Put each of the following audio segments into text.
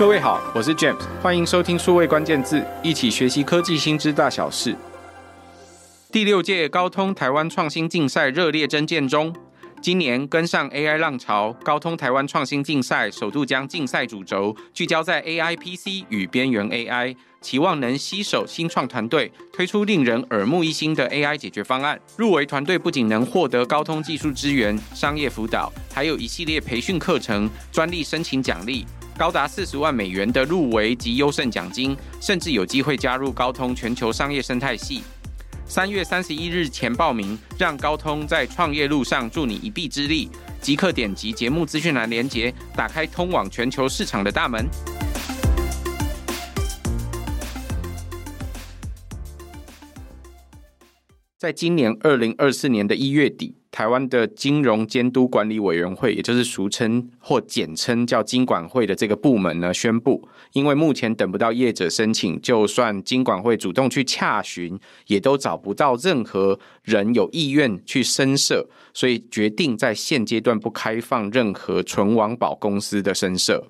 各位好，我是 James，欢迎收听数位关键字，一起学习科技新知大小事。第六届高通台湾创新竞赛热烈征件中，今年跟上 AI 浪潮，高通台湾创新竞赛首度将竞赛主轴聚焦在 AI PC 与边缘 AI，期望能携手新创团队推出令人耳目一新的 AI 解决方案。入围团队不仅能获得高通技术支援、商业辅导，还有一系列培训课程、专利申请奖励。高达四十万美元的入围及优胜奖金，甚至有机会加入高通全球商业生态系。三月三十一日前报名，让高通在创业路上助你一臂之力。即刻点击节目资讯栏连接，打开通往全球市场的大门。在今年二零二四年的一月底。台湾的金融监督管理委员会，也就是俗称或简称叫金管会的这个部门呢，宣布，因为目前等不到业者申请，就算金管会主动去洽询，也都找不到任何人有意愿去申设，所以决定在现阶段不开放任何纯网保公司的申设。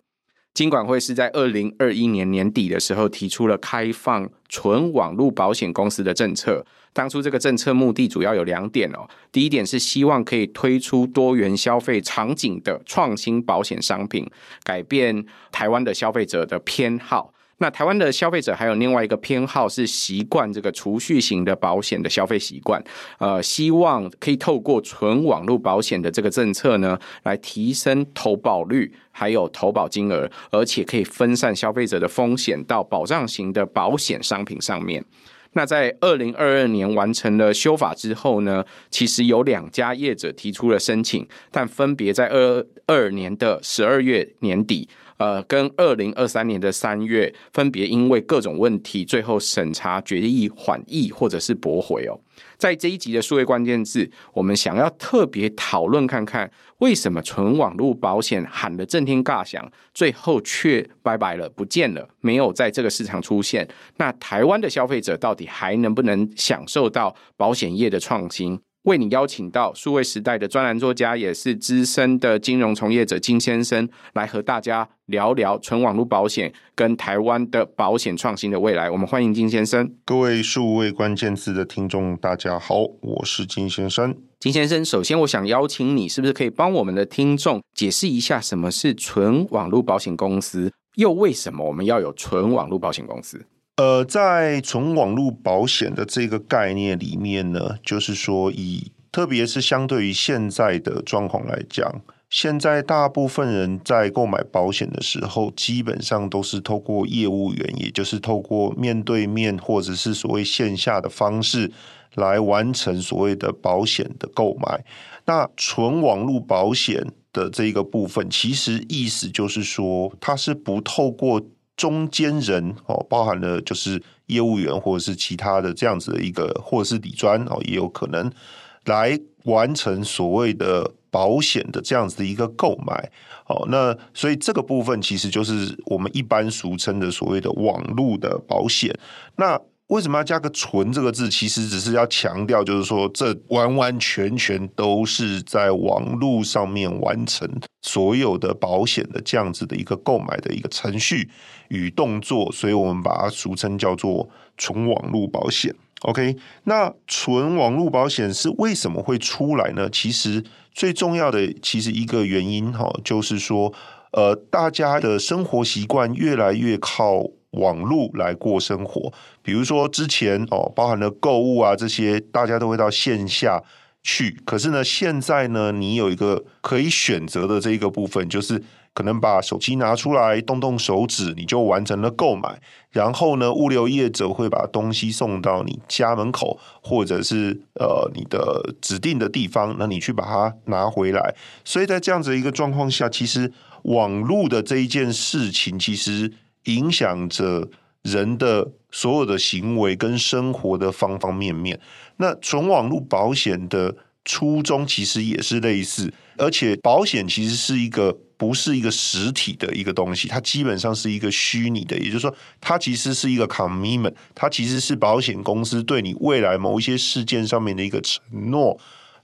金管会是在二零二一年年底的时候提出了开放纯网络保险公司的政策。当初这个政策目的主要有两点哦。第一点是希望可以推出多元消费场景的创新保险商品，改变台湾的消费者的偏好。那台湾的消费者还有另外一个偏好是习惯这个储蓄型的保险的消费习惯，呃，希望可以透过纯网络保险的这个政策呢，来提升投保率，还有投保金额，而且可以分散消费者的风险到保障型的保险商品上面。那在二零二二年完成了修法之后呢，其实有两家业者提出了申请，但分别在二二年的十二月年底。呃，跟二零二三年的三月，分别因为各种问题，最后审查决议缓议或者是驳回哦。在这一集的数位关键字，我们想要特别讨论看看，为什么纯网络保险喊得震天价响，最后却拜拜了，不见了，没有在这个市场出现。那台湾的消费者到底还能不能享受到保险业的创新？为你邀请到数位时代的专栏作家，也是资深的金融从业者金先生，来和大家聊聊纯网络保险跟台湾的保险创新的未来。我们欢迎金先生。各位数位关键字的听众，大家好，我是金先生。金先生，首先我想邀请你，是不是可以帮我们的听众解释一下什么是纯网络保险公司，又为什么我们要有纯网络保险公司？呃，在纯网络保险的这个概念里面呢，就是说以特别是相对于现在的状况来讲，现在大部分人在购买保险的时候，基本上都是透过业务员，也就是透过面对面或者是所谓线下的方式来完成所谓的保险的购买。那纯网络保险的这个部分，其实意思就是说，它是不透过。中间人哦，包含了就是业务员或者是其他的这样子的一个，或者是底砖哦，也有可能来完成所谓的保险的这样子的一个购买哦。那所以这个部分其实就是我们一般俗称的所谓的网络的保险。那为什么要加个“纯”这个字？其实只是要强调，就是说这完完全全都是在网络上面完成所有的保险的这样子的一个购买的一个程序与动作，所以我们把它俗称叫做“纯网络保险”。OK，那纯网络保险是为什么会出来呢？其实最重要的，其实一个原因哈，就是说，呃，大家的生活习惯越来越靠。网络来过生活，比如说之前哦，包含了购物啊这些，大家都会到线下去。可是呢，现在呢，你有一个可以选择的这一个部分，就是可能把手机拿出来，动动手指，你就完成了购买。然后呢，物流业者会把东西送到你家门口，或者是呃你的指定的地方，那你去把它拿回来。所以在这样子一个状况下，其实网络的这一件事情，其实。影响着人的所有的行为跟生活的方方面面。那纯网络保险的初衷其实也是类似，而且保险其实是一个不是一个实体的一个东西，它基本上是一个虚拟的，也就是说，它其实是一个 commitment，它其实是保险公司对你未来某一些事件上面的一个承诺。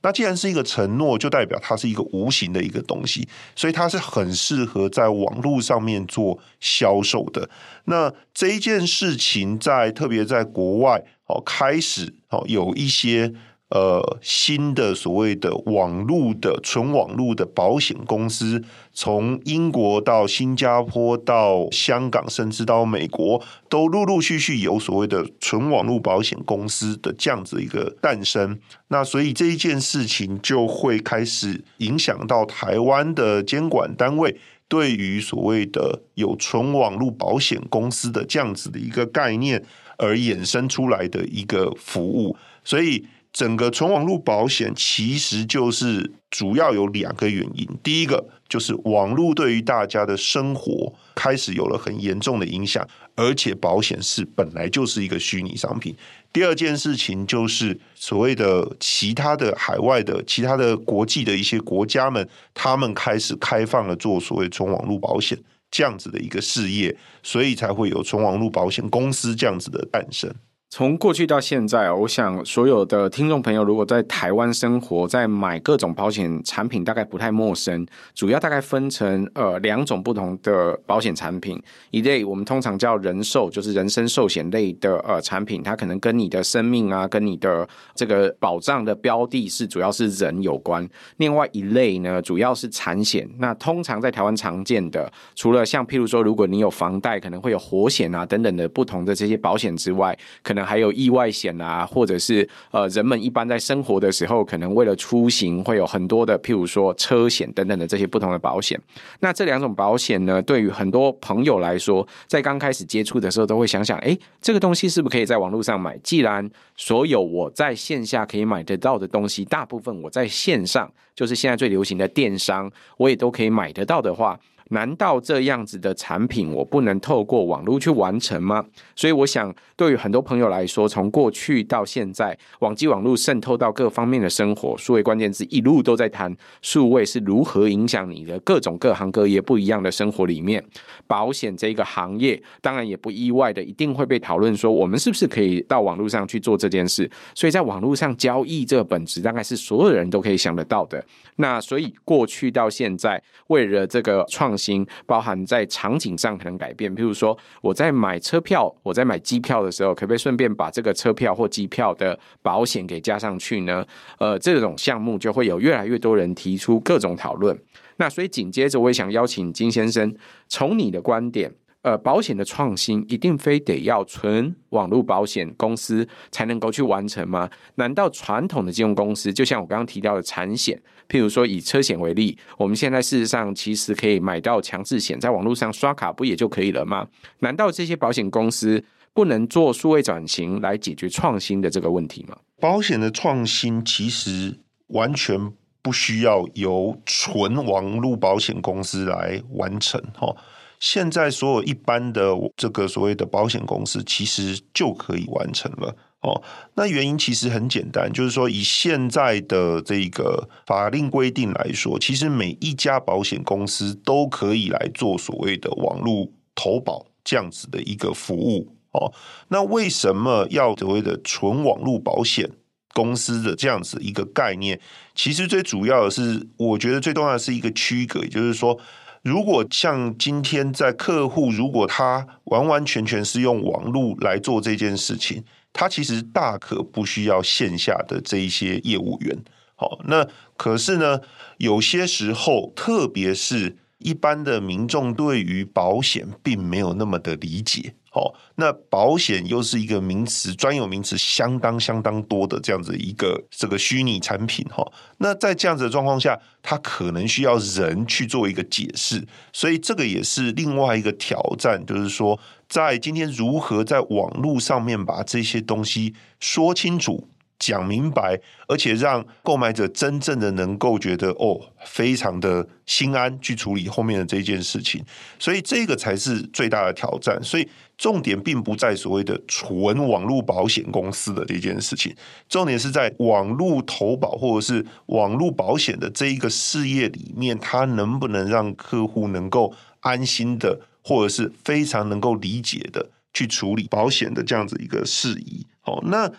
那既然是一个承诺，就代表它是一个无形的一个东西，所以它是很适合在网络上面做销售的。那这一件事情在特别在国外哦，开始哦有一些。呃，新的所谓的网络的纯网络的保险公司，从英国到新加坡到香港，甚至到美国，都陆陆续续有所谓的纯网络保险公司的这样子一个诞生。那所以这一件事情就会开始影响到台湾的监管单位对于所谓的有纯网络保险公司的这样子的一个概念而衍生出来的一个服务，所以。整个纯网络保险其实就是主要有两个原因，第一个就是网络对于大家的生活开始有了很严重的影响，而且保险是本来就是一个虚拟商品。第二件事情就是所谓的其他的海外的其他的国际的一些国家们，他们开始开放了做所谓纯网络保险这样子的一个事业，所以才会有纯网络保险公司这样子的诞生。从过去到现在，我想所有的听众朋友，如果在台湾生活，在买各种保险产品，大概不太陌生。主要大概分成呃两种不同的保险产品，一类我们通常叫人寿，就是人身寿险类的呃产品，它可能跟你的生命啊，跟你的这个保障的标的是主要是人有关。另外一类呢，主要是产险。那通常在台湾常见的，除了像譬如说，如果你有房贷，可能会有火险啊等等的不同的这些保险之外，可能还有意外险啊，或者是呃，人们一般在生活的时候，可能为了出行，会有很多的，譬如说车险等等的这些不同的保险。那这两种保险呢，对于很多朋友来说，在刚开始接触的时候，都会想想，诶，这个东西是不是可以在网络上买？既然所有我在线下可以买得到的东西，大部分我在线上，就是现在最流行的电商，我也都可以买得到的话。难道这样子的产品我不能透过网络去完成吗？所以我想，对于很多朋友来说，从过去到现在，网际网络渗透到各方面的生活，数位关键字一路都在谈数位是如何影响你的各种各行各业不一样的生活里面。保险这个行业，当然也不意外的，一定会被讨论说，我们是不是可以到网络上去做这件事？所以在网络上交易这个本质，大概是所有人都可以想得到的。那所以过去到现在，为了这个创新，包含在场景上可能改变，譬如说我在买车票、我在买机票的时候，可不可以顺便把这个车票或机票的保险给加上去呢？呃，这种项目就会有越来越多人提出各种讨论。那所以紧接着，我也想邀请金先生，从你的观点。呃，保险的创新一定非得要纯网络保险公司才能够去完成吗？难道传统的金融公司，就像我刚刚提到的产险，譬如说以车险为例，我们现在事实上其实可以买到强制险，在网络上刷卡不也就可以了吗？难道这些保险公司不能做数位转型来解决创新的这个问题吗？保险的创新其实完全不需要由纯网络保险公司来完成，哈。现在所有一般的这个所谓的保险公司，其实就可以完成了哦。那原因其实很简单，就是说以现在的这个法令规定来说，其实每一家保险公司都可以来做所谓的网络投保这样子的一个服务哦。那为什么要所谓的纯网络保险公司的这样子一个概念？其实最主要的是，我觉得最重要的是一个区隔，也就是说。如果像今天在客户，如果他完完全全是用网络来做这件事情，他其实大可不需要线下的这一些业务员。好，那可是呢，有些时候，特别是一般的民众对于保险并没有那么的理解。哦，那保险又是一个名词，专有名词相当相当多的这样子一个这个虚拟产品哈。那在这样子的状况下，它可能需要人去做一个解释，所以这个也是另外一个挑战，就是说，在今天如何在网络上面把这些东西说清楚。讲明白，而且让购买者真正的能够觉得哦，非常的心安去处理后面的这件事情，所以这个才是最大的挑战。所以重点并不在所谓的纯网络保险公司的这件事情，重点是在网络投保或者是网络保险的这一个事业里面，它能不能让客户能够安心的，或者是非常能够理解的去处理保险的这样子一个事宜。好，那。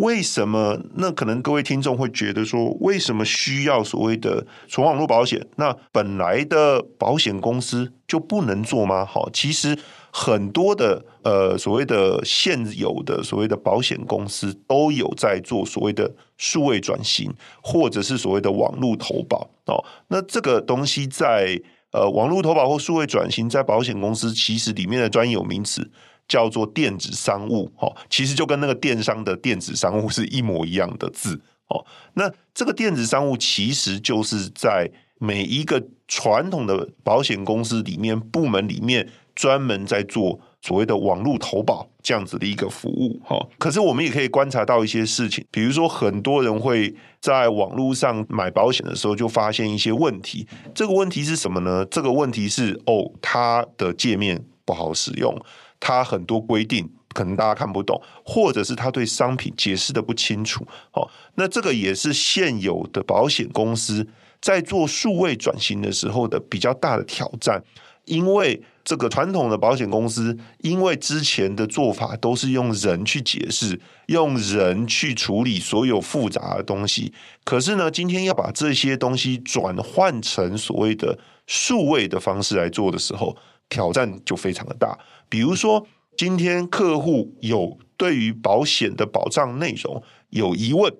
为什么？那可能各位听众会觉得说，为什么需要所谓的纯网络保险？那本来的保险公司就不能做吗？好，其实很多的呃所谓的现有的所谓的保险公司都有在做所谓的数位转型，或者是所谓的网络投保哦。那这个东西在呃网络投保或数位转型，在保险公司其实里面的专有名词。叫做电子商务，哦，其实就跟那个电商的电子商务是一模一样的字，哦，那这个电子商务其实就是在每一个传统的保险公司里面部门里面专门在做所谓的网络投保这样子的一个服务，哈。可是我们也可以观察到一些事情，比如说很多人会在网络上买保险的时候就发现一些问题，这个问题是什么呢？这个问题是哦，它的界面不好使用。它很多规定可能大家看不懂，或者是他对商品解释的不清楚。好，那这个也是现有的保险公司在做数位转型的时候的比较大的挑战。因为这个传统的保险公司，因为之前的做法都是用人去解释，用人去处理所有复杂的东西。可是呢，今天要把这些东西转换成所谓的数位的方式来做的时候，挑战就非常的大。比如说，今天客户有对于保险的保障内容有疑问，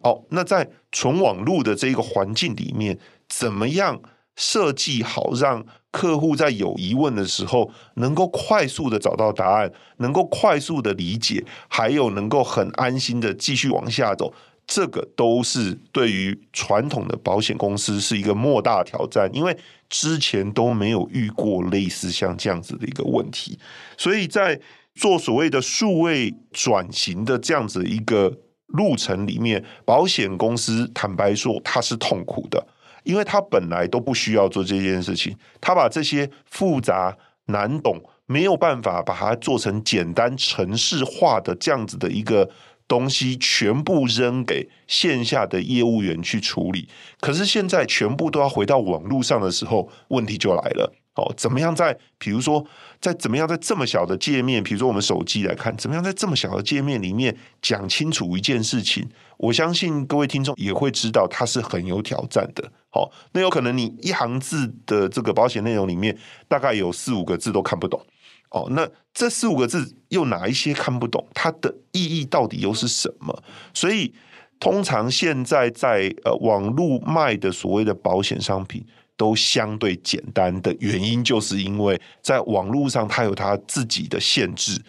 哦，那在纯网络的这个环境里面，怎么样设计好，让客户在有疑问的时候能够快速的找到答案，能够快速的理解，还有能够很安心的继续往下走，这个都是对于传统的保险公司是一个莫大挑战，因为。之前都没有遇过类似像这样子的一个问题，所以在做所谓的数位转型的这样子一个路程里面，保险公司坦白说它是痛苦的，因为它本来都不需要做这件事情，它把这些复杂难懂，没有办法把它做成简单程式化的这样子的一个。东西全部扔给线下的业务员去处理，可是现在全部都要回到网络上的时候，问题就来了。哦，怎么样在，比如说，在怎么样在这么小的界面，比如说我们手机来看，怎么样在这么小的界面里面讲清楚一件事情？我相信各位听众也会知道，它是很有挑战的。好，那有可能你一行字的这个保险内容里面，大概有四五个字都看不懂。哦，那这四五个字又哪一些看不懂？它的意义到底又是什么？所以，通常现在在呃网络卖的所谓的保险商品都相对简单的原因，就是因为在网络上它有它自己的限制。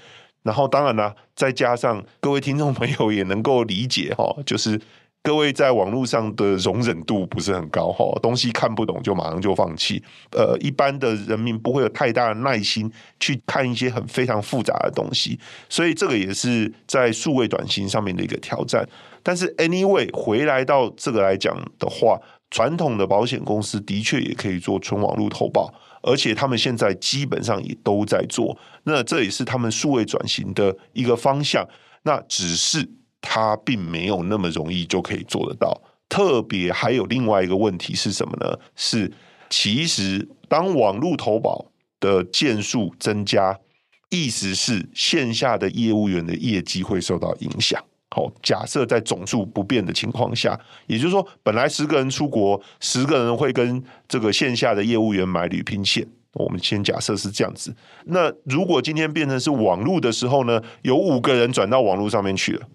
然后，当然呢，再加上各位听众朋友也能够理解哈，就是。各位在网络上的容忍度不是很高哈，东西看不懂就马上就放弃。呃，一般的人民不会有太大的耐心去看一些很非常复杂的东西，所以这个也是在数位转型上面的一个挑战。但是，anyway，回来到这个来讲的话，传统的保险公司的确也可以做纯网络投保，而且他们现在基本上也都在做。那这也是他们数位转型的一个方向。那只是。它并没有那么容易就可以做得到，特别还有另外一个问题是什么呢？是其实当网络投保的件数增加，意思是线下的业务员的业绩会受到影响。好，假设在总数不变的情况下，也就是说，本来十个人出国，十个人会跟这个线下的业务员买旅平险，我们先假设是这样子。那如果今天变成是网络的时候呢，有五个人转到网络上面去了。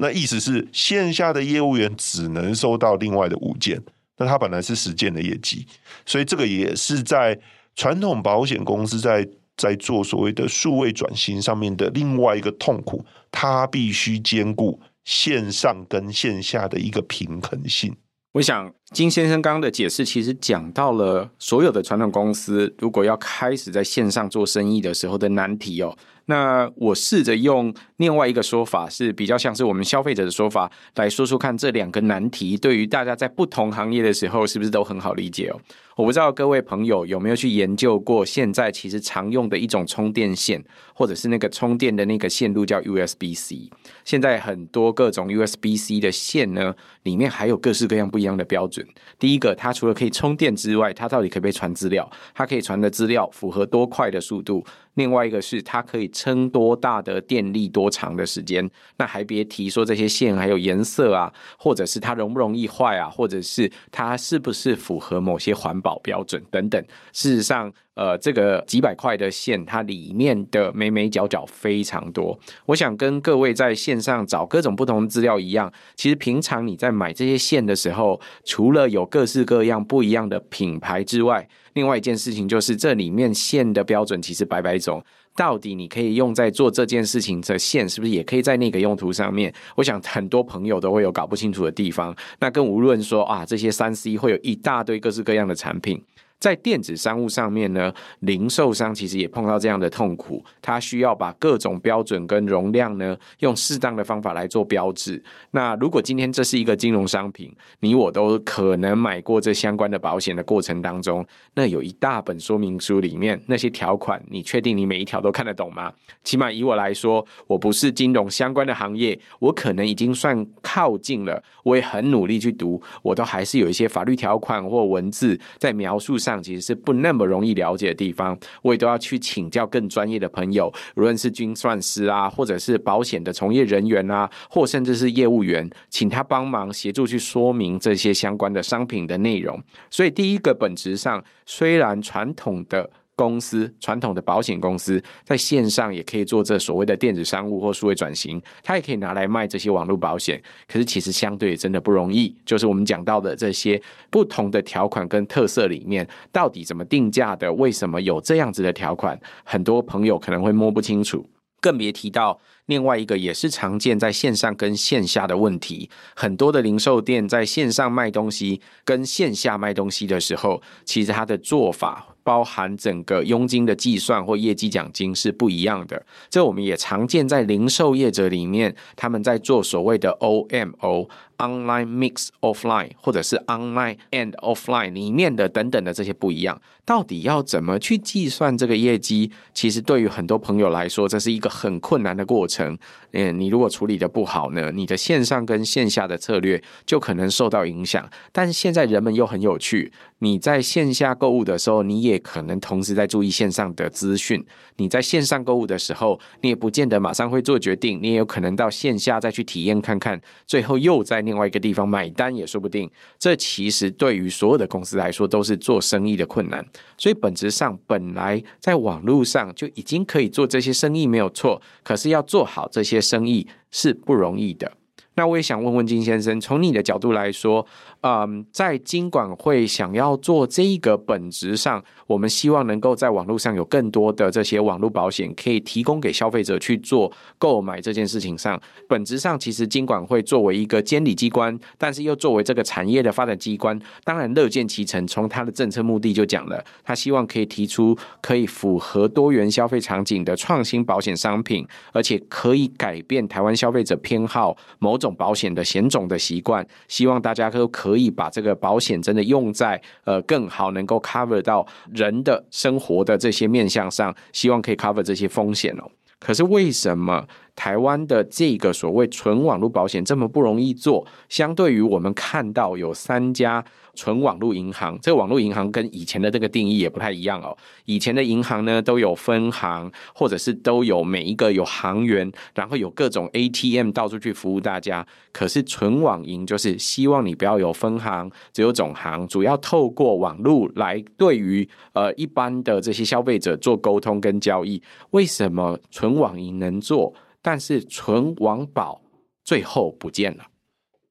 那意思是线下的业务员只能收到另外的五件，那他本来是十件的业绩，所以这个也是在传统保险公司在在做所谓的数位转型上面的另外一个痛苦，它必须兼顾线上跟线下的一个平衡性。我想金先生刚刚的解释，其实讲到了所有的传统公司如果要开始在线上做生意的时候的难题哦。那我试着用另外一个说法，是比较像是我们消费者的说法，来说说看这两个难题对于大家在不同行业的时候是不是都很好理解哦？我不知道各位朋友有没有去研究过，现在其实常用的一种充电线，或者是那个充电的那个线路叫 USB-C。现在很多各种 USB-C 的线呢，里面还有各式各样不一样的标准。第一个，它除了可以充电之外，它到底可不可以传资料？它可以传的资料符合多快的速度？另外一个是它可以撑多大的电力多长的时间。那还别提说这些线还有颜色啊，或者是它容不容易坏啊，或者是它是不是符合某些环保标准等等。事实上，呃，这个几百块的线，它里面的眉眉角角非常多。我想跟各位在线上找各种不同的资料一样，其实平常你在买这些线的时候，除了有各式各样不一样的品牌之外，另外一件事情就是这里面线的标准其实百百种。到底你可以用在做这件事情的线，是不是也可以在那个用途上面？我想很多朋友都会有搞不清楚的地方。那更无论说啊，这些三 C 会有一大堆各式各样的产品。在电子商务上面呢，零售商其实也碰到这样的痛苦，他需要把各种标准跟容量呢，用适当的方法来做标志。那如果今天这是一个金融商品，你我都可能买过这相关的保险的过程当中，那有一大本说明书里面那些条款，你确定你每一条都看得懂吗？起码以我来说，我不是金融相关的行业，我可能已经算靠近了，我也很努力去读，我都还是有一些法律条款或文字在描述上。上其实是不那么容易了解的地方，我也都要去请教更专业的朋友，无论是精算师啊，或者是保险的从业人员啊，或甚至是业务员，请他帮忙协助去说明这些相关的商品的内容。所以，第一个本质上，虽然传统的。公司传统的保险公司在线上也可以做这所谓的电子商务或数位转型，它也可以拿来卖这些网络保险。可是其实相对真的不容易，就是我们讲到的这些不同的条款跟特色里面，到底怎么定价的？为什么有这样子的条款？很多朋友可能会摸不清楚，更别提到另外一个也是常见在线上跟线下的问题。很多的零售店在线上卖东西跟线下卖东西的时候，其实它的做法。包含整个佣金的计算或业绩奖金是不一样的，这我们也常见在零售业者里面，他们在做所谓的 OMO。Online mix offline，或者是 online and offline 里面的等等的这些不一样，到底要怎么去计算这个业绩？其实对于很多朋友来说，这是一个很困难的过程。嗯，你如果处理得不好呢，你的线上跟线下的策略就可能受到影响。但是现在人们又很有趣，你在线下购物的时候，你也可能同时在注意线上的资讯；你在线上购物的时候，你也不见得马上会做决定，你也有可能到线下再去体验看看，最后又在。另外一个地方买单也说不定，这其实对于所有的公司来说都是做生意的困难。所以本质上本来在网络上就已经可以做这些生意没有错，可是要做好这些生意是不容易的。那我也想问问金先生，从你的角度来说，嗯，在金管会想要做这一个本质上，我们希望能够在网络上有更多的这些网络保险可以提供给消费者去做购买这件事情上，本质上其实金管会作为一个监理机关，但是又作为这个产业的发展机关，当然乐见其成。从他的政策目的就讲了，他希望可以提出可以符合多元消费场景的创新保险商品，而且可以改变台湾消费者偏好某种。保险的险种的习惯，希望大家都可可以把这个保险真的用在呃更好能够 cover 到人的生活的这些面向上，希望可以 cover 这些风险哦。可是为什么台湾的这个所谓纯网络保险这么不容易做？相对于我们看到有三家。纯网络银行，这个网络银行跟以前的这个定义也不太一样哦。以前的银行呢，都有分行，或者是都有每一个有行员，然后有各种 ATM 到处去服务大家。可是纯网银就是希望你不要有分行，只有总行，主要透过网络来对于呃一般的这些消费者做沟通跟交易。为什么纯网银能做，但是存王宝最后不见了？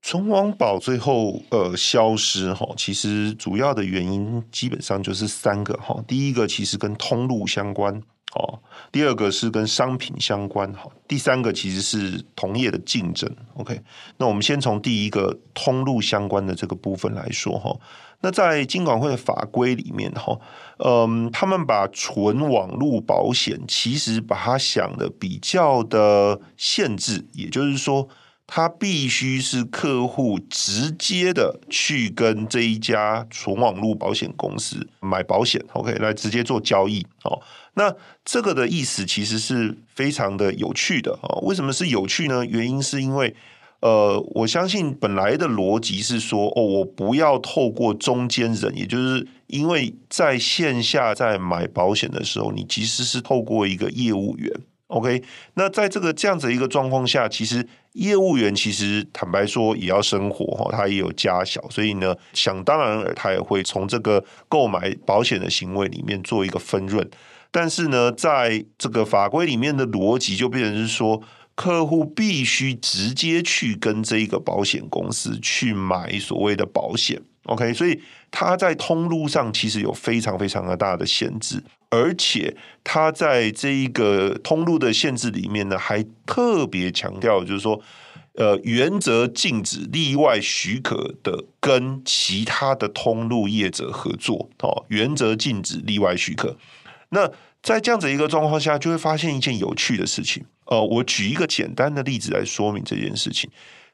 存王宝最后呃消失哈，其实主要的原因基本上就是三个哈。第一个其实跟通路相关哦，第二个是跟商品相关哈，第三个其实是同业的竞争。OK，那我们先从第一个通路相关的这个部分来说哈。那在金管会的法规里面哈，嗯，他们把纯网络保险其实把它想的比较的限制，也就是说。他必须是客户直接的去跟这一家纯网络保险公司买保险，OK，来直接做交易。哦，那这个的意思其实是非常的有趣的。哦，为什么是有趣呢？原因是因为，呃，我相信本来的逻辑是说，哦，我不要透过中间人，也就是因为在线下在买保险的时候，你其实是透过一个业务员，OK？那在这个这样子一个状况下，其实业务员其实坦白说也要生活哈，他也有家小，所以呢，想当然他也会从这个购买保险的行为里面做一个分润。但是呢，在这个法规里面的逻辑就变成是说。客户必须直接去跟这一个保险公司去买所谓的保险，OK？所以他在通路上其实有非常非常的大的限制，而且他在这一个通路的限制里面呢，还特别强调，就是说，呃，原则禁止例外许可的跟其他的通路业者合作，哦，原则禁止例外许可。那在这样子一个状况下，就会发现一件有趣的事情。呃，我举一个简单的例子来说明这件事情。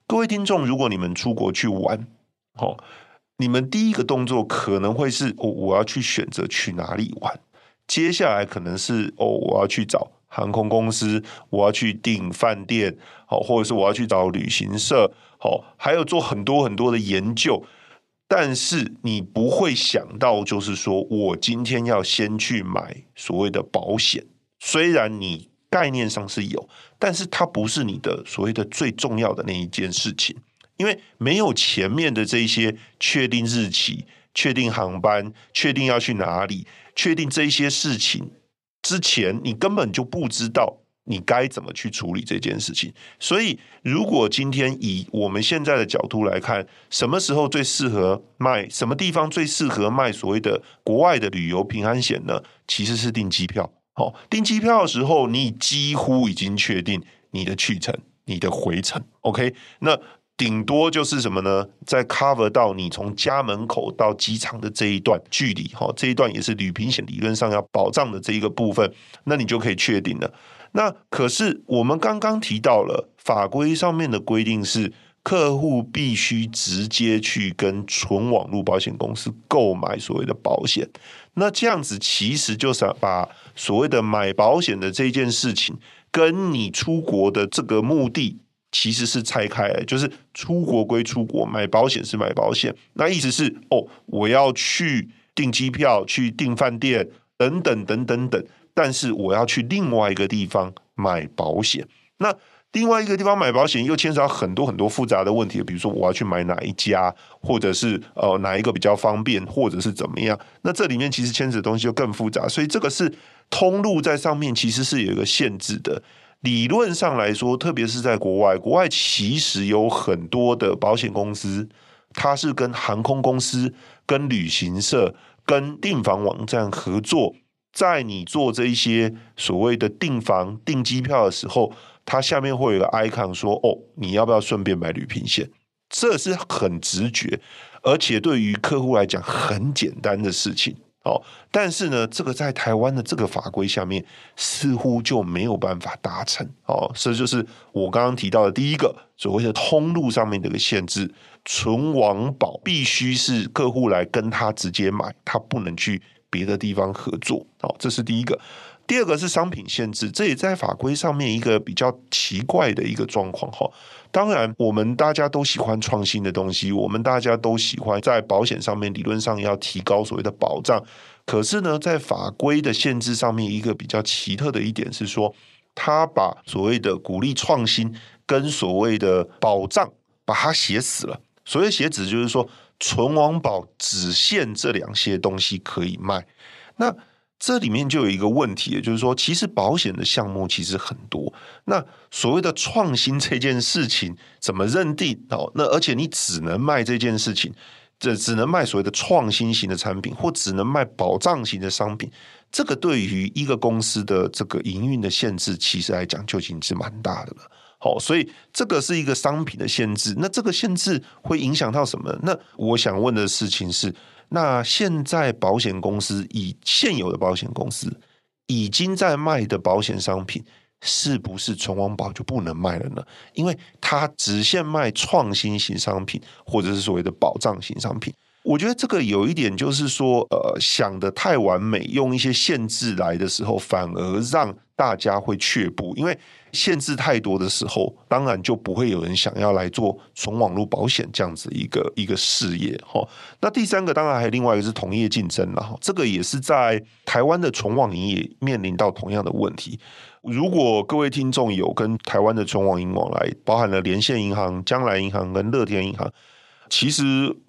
各位听众，如果你们出国去玩，哦，你们第一个动作可能会是，我，我要去选择去哪里玩。接下来可能是，哦，我要去找航空公司，我要去订饭店，好，或者是我要去找旅行社，好，还有做很多很多的研究。但是你不会想到，就是说我今天要先去买所谓的保险，虽然你。概念上是有，但是它不是你的所谓的最重要的那一件事情，因为没有前面的这些确定日期、确定航班、确定要去哪里、确定这些事情之前，你根本就不知道你该怎么去处理这件事情。所以，如果今天以我们现在的角度来看，什么时候最适合卖，什么地方最适合卖所谓的国外的旅游平安险呢？其实是订机票。好，订机票的时候，你几乎已经确定你的去程、你的回程。OK，那顶多就是什么呢？在 cover 到你从家门口到机场的这一段距离，哈，这一段也是旅平险理论上要保障的这一个部分，那你就可以确定了。那可是我们刚刚提到了法规上面的规定是。客户必须直接去跟纯网络保险公司购买所谓的保险，那这样子其实就是把所谓的买保险的这件事情，跟你出国的这个目的其实是拆开，就是出国归出国，买保险是买保险。那意思是哦，我要去订机票、去订饭店等等等等等，但是我要去另外一个地方买保险，那。另外一个地方买保险又牵扯到很多很多复杂的问题，比如说我要去买哪一家，或者是呃哪一个比较方便，或者是怎么样？那这里面其实牵扯的东西就更复杂，所以这个是通路在上面其实是有一个限制的。理论上来说，特别是在国外，国外其实有很多的保险公司，它是跟航空公司、跟旅行社、跟订房网站合作，在你做这一些所谓的订房、订机票的时候。它下面会有个 icon 说：“哦，你要不要顺便买旅平险？”这是很直觉，而且对于客户来讲很简单的事情哦。但是呢，这个在台湾的这个法规下面似乎就没有办法达成哦。这就是我刚刚提到的第一个所谓的通路上面的一个限制：纯网保必须是客户来跟他直接买，他不能去别的地方合作。哦，这是第一个。第二个是商品限制，这也在法规上面一个比较奇怪的一个状况哈。当然，我们大家都喜欢创新的东西，我们大家都喜欢在保险上面理论上要提高所谓的保障。可是呢，在法规的限制上面，一个比较奇特的一点是说，他把所谓的鼓励创新跟所谓的保障把它写死了。所谓写死就是说，纯网保只限这两些东西可以卖。那这里面就有一个问题，也就是说，其实保险的项目其实很多。那所谓的创新这件事情怎么认定？哦，那而且你只能卖这件事情，这只能卖所谓的创新型的产品，或只能卖保障型的商品。这个对于一个公司的这个营运的限制，其实来讲就已经是蛮大的了。好，所以这个是一个商品的限制。那这个限制会影响到什么？那我想问的事情是。那现在保险公司以现有的保险公司已经在卖的保险商品，是不是存亡保就不能卖了呢？因为它只限卖创新型商品，或者是所谓的保障型商品。我觉得这个有一点就是说，呃，想得太完美，用一些限制来的时候，反而让大家会却步，因为限制太多的时候，当然就不会有人想要来做纯网络保险这样子一个一个事业哈。那第三个当然还有另外一个是同业竞争了哈，这个也是在台湾的纯网银也面临到同样的问题。如果各位听众有跟台湾的纯网银往来，包含了连线银行、将来银行跟乐天银行。其实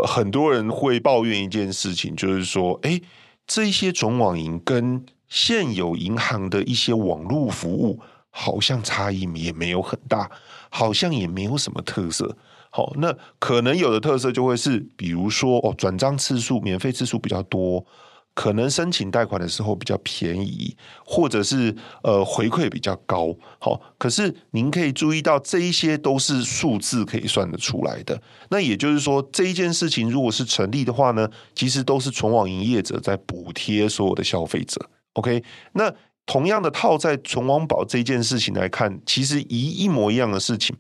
很多人会抱怨一件事情，就是说，哎，这些纯网银跟现有银行的一些网络服务好像差异也没有很大，好像也没有什么特色。好，那可能有的特色就会是，比如说哦，转账次数、免费次数比较多。可能申请贷款的时候比较便宜，或者是呃回馈比较高，好，可是您可以注意到这一些都是数字可以算得出来的。那也就是说，这一件事情如果是成立的话呢，其实都是存网营业者在补贴所有的消费者。OK，那同样的套在纯网保这件事情来看，其实一一模一样的事情，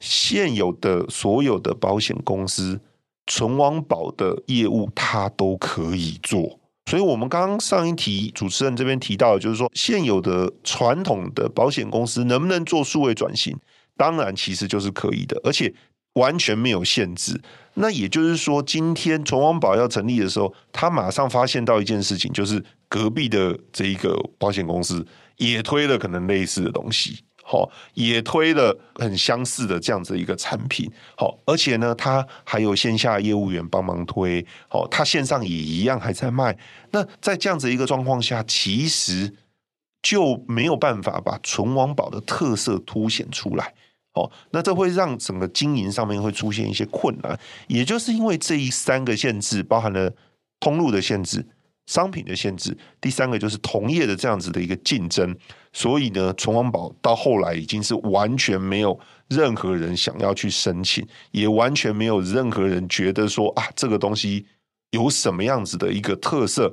现有的所有的保险公司纯网保的业务，它都可以做。所以，我们刚刚上一题主持人这边提到，就是说，现有的传统的保险公司能不能做数位转型？当然，其实就是可以的，而且完全没有限制。那也就是说，今天纯网保要成立的时候，他马上发现到一件事情，就是隔壁的这一个保险公司也推了可能类似的东西。好，也推了很相似的这样子一个产品，好，而且呢，他还有线下业务员帮忙推，好，他线上也一样还在卖。那在这样子一个状况下，其实就没有办法把纯网保的特色凸显出来，好，那这会让整个经营上面会出现一些困难。也就是因为这一三个限制，包含了通路的限制。商品的限制，第三个就是同业的这样子的一个竞争，所以呢，存亡保到后来已经是完全没有任何人想要去申请，也完全没有任何人觉得说啊，这个东西有什么样子的一个特色，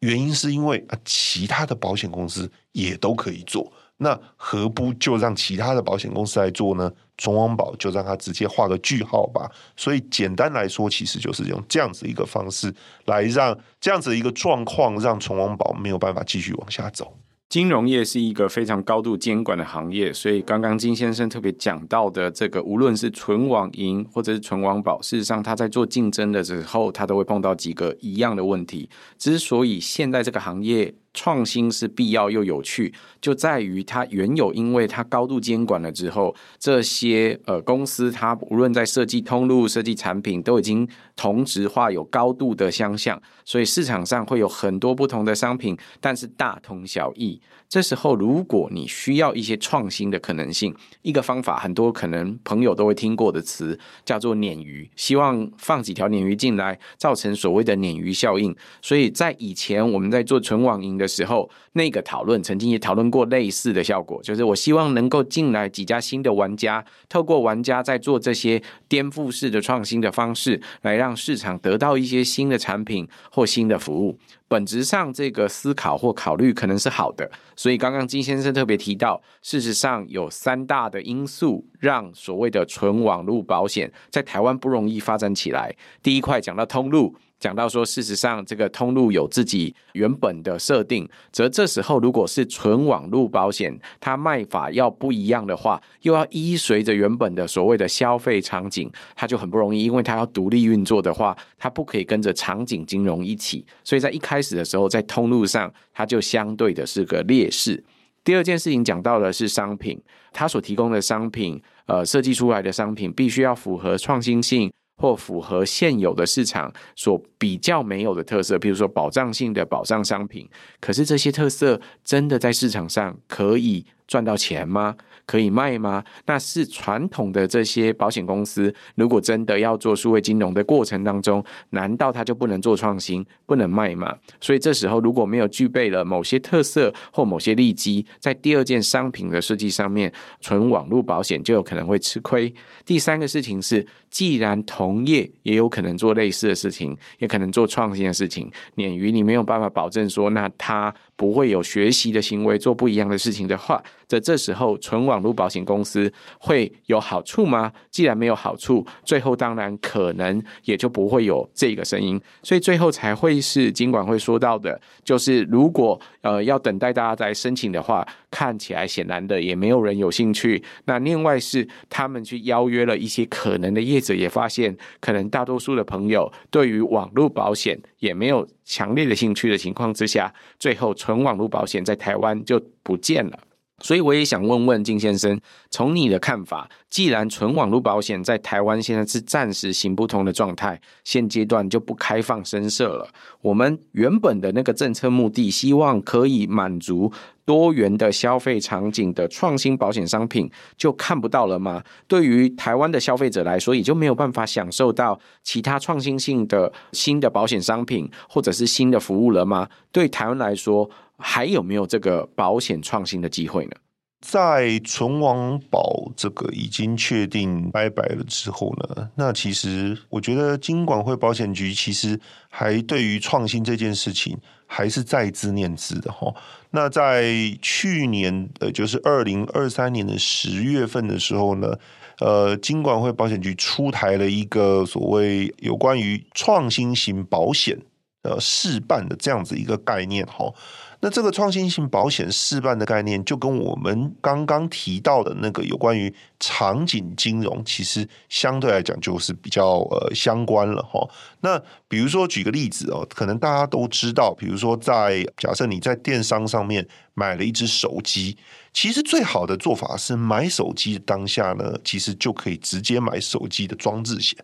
原因是因为啊，其他的保险公司也都可以做。那何不就让其他的保险公司来做呢？纯网保就让他直接画个句号吧。所以简单来说，其实就是用这样子一个方式来让这样子一个状况，让纯网保没有办法继续往下走。金融业是一个非常高度监管的行业，所以刚刚金先生特别讲到的这个，无论是纯网银或者是纯网保，事实上他在做竞争的时候，他都会碰到几个一样的问题。之所以现在这个行业，创新是必要又有趣，就在于它原有，因为它高度监管了之后，这些呃公司它无论在设计通路、设计产品，都已经同质化，有高度的相像，所以市场上会有很多不同的商品，但是大同小异。这时候，如果你需要一些创新的可能性，一个方法，很多可能朋友都会听过的词叫做鲶鱼，希望放几条鲶鱼进来，造成所谓的鲶鱼效应。所以在以前我们在做纯网银的时候，那个讨论曾经也讨论过类似的效果，就是我希望能够进来几家新的玩家，透过玩家在做这些颠覆式的创新的方式，来让市场得到一些新的产品或新的服务。本质上，这个思考或考虑可能是好的，所以刚刚金先生特别提到，事实上有三大的因素让所谓的纯网络保险在台湾不容易发展起来。第一块讲到通路。讲到说，事实上这个通路有自己原本的设定，则这时候如果是纯网络保险，它卖法要不一样的话，又要依随着原本的所谓的消费场景，它就很不容易，因为它要独立运作的话，它不可以跟着场景金融一起，所以在一开始的时候，在通路上，它就相对的是个劣势。第二件事情讲到的是商品，它所提供的商品，呃，设计出来的商品必须要符合创新性。或符合现有的市场所比较没有的特色，比如说保障性的保障商品，可是这些特色真的在市场上可以赚到钱吗？可以卖吗？那是传统的这些保险公司，如果真的要做数位金融的过程当中，难道它就不能做创新，不能卖吗？所以这时候如果没有具备了某些特色或某些利基，在第二件商品的设计上面，纯网络保险就有可能会吃亏。第三个事情是，既然同业也有可能做类似的事情，也可能做创新的事情，鲶鱼你没有办法保证说，那它不会有学习的行为，做不一样的事情的话。在这时候，纯网络保险公司会有好处吗？既然没有好处，最后当然可能也就不会有这个声音，所以最后才会是金管会说到的，就是如果呃要等待大家再申请的话，看起来显然的也没有人有兴趣。那另外是他们去邀约了一些可能的业者，也发现可能大多数的朋友对于网络保险也没有强烈的兴趣的情况之下，最后纯网络保险在台湾就不见了。所以我也想问问靳先生，从你的看法，既然纯网络保险在台湾现在是暂时行不通的状态，现阶段就不开放申设了。我们原本的那个政策目的，希望可以满足多元的消费场景的创新保险商品，就看不到了吗？对于台湾的消费者来说，也就没有办法享受到其他创新性的新的保险商品或者是新的服务了吗？对台湾来说，还有没有这个保险创新的机会呢？在存亡保这个已经确定拜拜了之后呢，那其实我觉得金管会保险局其实还对于创新这件事情还是在兹念兹的哈。那在去年呃，就是二零二三年的十月份的时候呢，呃，金管会保险局出台了一个所谓有关于创新型保险呃试办的这样子一个概念哈。那这个创新型保险试办的概念，就跟我们刚刚提到的那个有关于场景金融，其实相对来讲就是比较呃相关了哈。那比如说举个例子哦，可能大家都知道，比如说在假设你在电商上面买了一只手机，其实最好的做法是买手机当下呢，其实就可以直接买手机的装置险。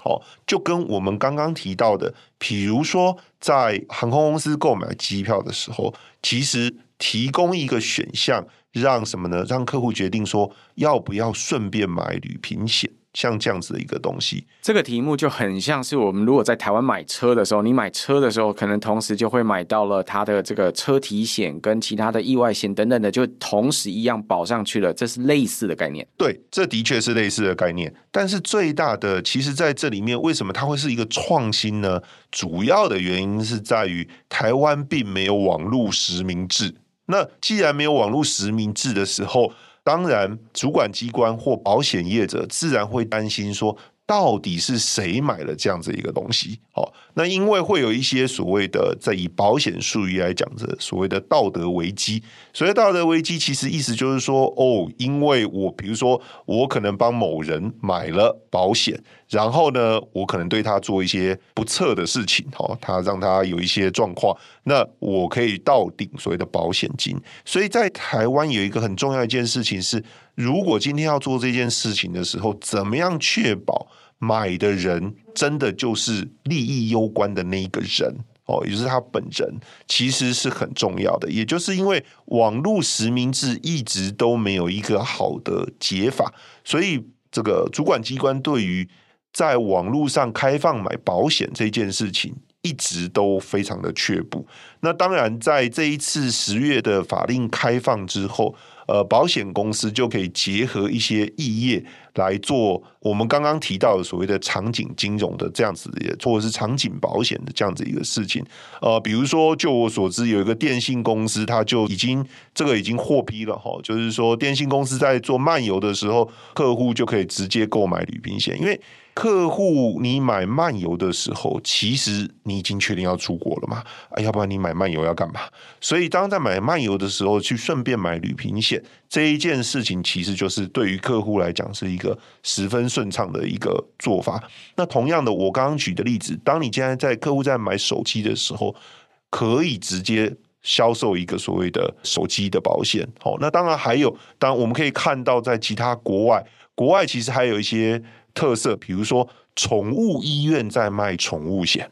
好，就跟我们刚刚提到的，比如说在航空公司购买机票的时候，其实提供一个选项，让什么呢？让客户决定说要不要顺便买旅平险。像这样子的一个东西，这个题目就很像是我们如果在台湾买车的时候，你买车的时候，可能同时就会买到了它的这个车体险跟其他的意外险等等的，就同时一样保上去了。这是类似的概念。对，这的确是类似的概念。但是最大的，其实在这里面，为什么它会是一个创新呢？主要的原因是在于台湾并没有网络实名制。那既然没有网络实名制的时候，当然，主管机关或保险业者自然会担心说，到底是谁买了这样子一个东西？好，那因为会有一些所谓的，在以保险术语来讲的所谓的道德危机。所谓道德危机，其实意思就是说，哦，因为我比如说，我可能帮某人买了保险，然后呢，我可能对他做一些不测的事情，哈，他让他有一些状况，那我可以到顶所谓的保险金。所以在台湾有一个很重要一件事情是，如果今天要做这件事情的时候，怎么样确保买的人真的就是利益攸关的那一个人哦，也就是他本人，其实是很重要的。也就是因为网络实名制一直都没有一个好的解法，所以这个主管机关对于在网络上开放买保险这件事情，一直都非常的却步。那当然，在这一次十月的法令开放之后。呃，保险公司就可以结合一些异业来做我们刚刚提到的所谓的场景金融的这样子的，或者是场景保险的这样子一个事情。呃，比如说，就我所知，有一个电信公司，它就已经这个已经获批了哈，就是说电信公司在做漫游的时候，客户就可以直接购买旅平险，因为。客户，你买漫游的时候，其实你已经确定要出国了嘛？啊，要不然你买漫游要干嘛？所以，当在买漫游的时候，去顺便买旅平险这一件事情，其实就是对于客户来讲是一个十分顺畅的一个做法。那同样的，我刚刚举的例子，当你现在在客户在买手机的时候，可以直接销售一个所谓的手机的保险。好，那当然还有，当我们可以看到，在其他国外，国外其实还有一些。特色，比如说宠物医院在卖宠物险，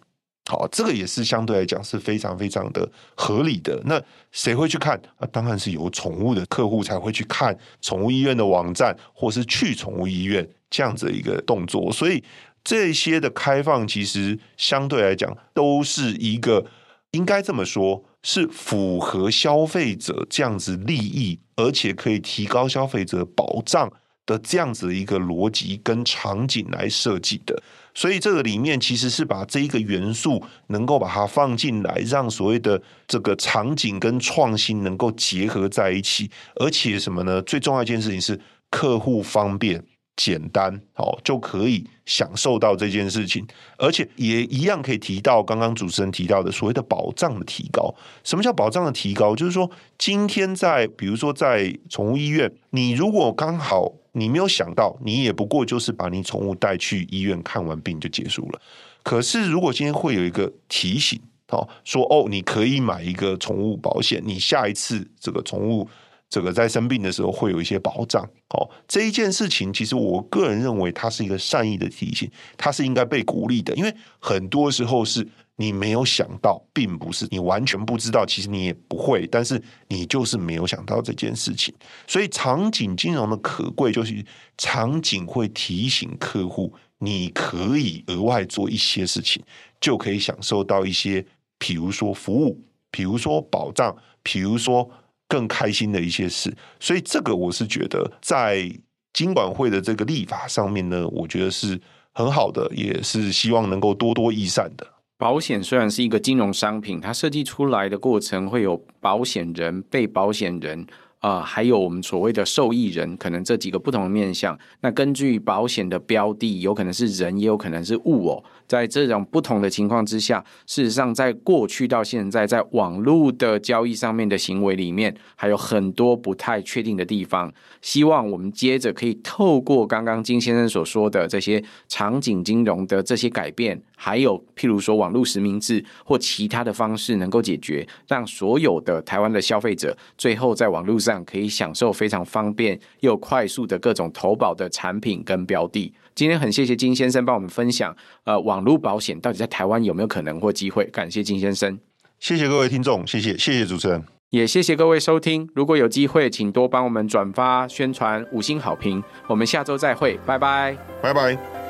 好，这个也是相对来讲是非常非常的合理的。那谁会去看？啊，当然是有宠物的客户才会去看宠物医院的网站，或是去宠物医院这样子一个动作。所以这些的开放，其实相对来讲都是一个应该这么说，是符合消费者这样子利益，而且可以提高消费者保障的这样子一个逻辑跟场景来设计的，所以这个里面其实是把这一个元素能够把它放进来，让所谓的这个场景跟创新能够结合在一起，而且什么呢？最重要一件事情是客户方便。简单好，就可以享受到这件事情，而且也一样可以提到刚刚主持人提到的所谓的保障的提高。什么叫保障的提高？就是说，今天在比如说在宠物医院，你如果刚好你没有想到，你也不过就是把你宠物带去医院看完病就结束了。可是如果今天会有一个提醒，哦说哦，你可以买一个宠物保险，你下一次这个宠物。这个在生病的时候会有一些保障，哦，这一件事情其实我个人认为它是一个善意的提醒，它是应该被鼓励的，因为很多时候是你没有想到，并不是你完全不知道，其实你也不会，但是你就是没有想到这件事情，所以场景金融的可贵就是场景会提醒客户，你可以额外做一些事情，就可以享受到一些，比如说服务，比如说保障，比如说。更开心的一些事，所以这个我是觉得在金管会的这个立法上面呢，我觉得是很好的，也是希望能够多多益善的。保险虽然是一个金融商品，它设计出来的过程会有保险人、被保险人。啊、呃，还有我们所谓的受益人，可能这几个不同的面向。那根据保险的标的，有可能是人，也有可能是物哦。在这种不同的情况之下，事实上，在过去到现在，在网络的交易上面的行为里面，还有很多不太确定的地方。希望我们接着可以透过刚刚金先生所说的这些场景金融的这些改变，还有譬如说网络实名制或其他的方式，能够解决，让所有的台湾的消费者最后在网络上可以享受非常方便又快速的各种投保的产品跟标的。今天很谢谢金先生帮我们分享，呃，网络保险到底在台湾有没有可能或机会？感谢金先生，谢谢各位听众，谢谢谢谢主持人，也谢谢各位收听。如果有机会，请多帮我们转发宣传，五星好评。我们下周再会，拜拜，拜拜。